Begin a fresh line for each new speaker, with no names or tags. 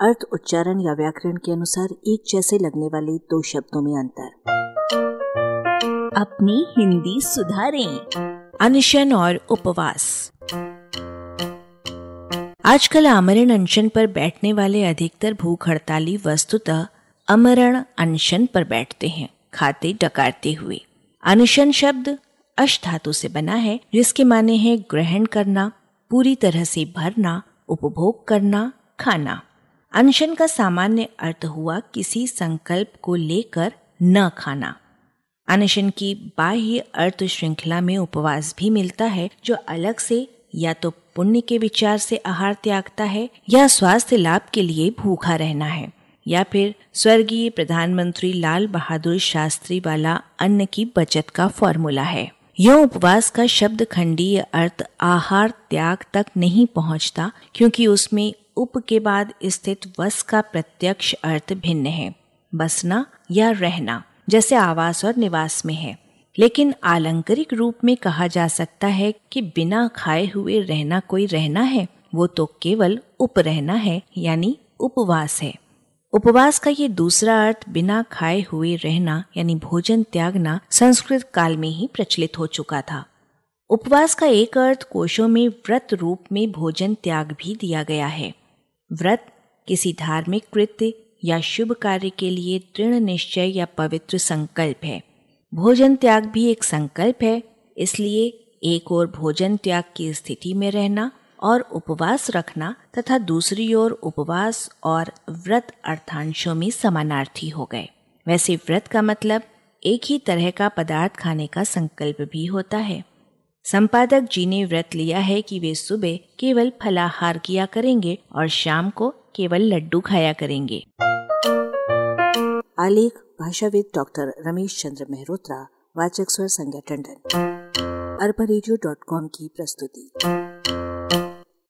अर्थ, उच्चारण या व्याकरण के अनुसार एक जैसे लगने वाले दो शब्दों में अंतर।
अपनी हिंदी सुधारें।
अनशन और उपवास। आजकल आमरण अनशन पर बैठने वाले अधिकतर भूख हड़ताली वस्तुतः अमरण अनशन पर बैठते हैं, खाते डकारते हुए। अनशन शब्द अश धातु से बना है, जिसके माने हैं ग्रहण करना, पूरी तरह से भरना, उपभोग करना, खाना। अनशन का सामान्य अर्थ हुआ किसी संकल्प को लेकर न खाना। अनशन की बाह्य अर्थ श्रृंखला में उपवास भी मिलता है, जो अलग से या तो पुण्य के विचार से आहार त्यागता है या स्वास्थ्य लाभ के लिए भूखा रहना है। या फिर स्वर्गीय प्रधानमंत्री लाल बहादुर शास्त्री वाला अन्न की बचत का फॉर्मूला है। यह उपवास का शब्द खंडीय अर्थ आहार त्याग तक नहीं पहुँचता, क्योंकि उसमें उप के बाद स्थित वस का प्रत्यक्ष अर्थ भिन्न है, बसना या रहना, जैसे आवास और निवास में है। लेकिन आलंकारिक रूप में कहा जा सकता है कि बिना खाए हुए रहना कोई रहना है, वो तो केवल उप रहना है, यानी उपवास है। उपवास का ये दूसरा अर्थ बिना खाए हुए रहना, यानी भोजन त्यागना, संस्कृत काल में ही प्रचलित हो चुका था। उपवास का एक अर्थ कोशों में व्रत रूप में भोजन त्याग भी दिया गया है। व्रत, किसी धार्मिक कृत्य या शुभ कार्य के लिए दृढ़ निश्चय या पवित्र संकल्प है। भोजन त्याग भी एक संकल्प है, इसलिए एक ओर भोजन त्याग की स्थिति में रहना और उपवास रखना तथा दूसरी ओर उपवास और व्रत अर्थांशों में समानार्थी हो गए। वैसे व्रत का मतलब एक ही तरह का पदार्थ खाने का संकल्प भी होता है। संपादक जी ने व्रत लिया है कि वे सुबह केवल फलाहार किया करेंगे और शाम को केवल लड्डू खाया करेंगे।
आलेख, भाषाविद डॉक्टर रमेश चंद्र मेहरोत्रा, वाचक स्वर संज्ञा टंडन। अरबा की प्रस्तुति।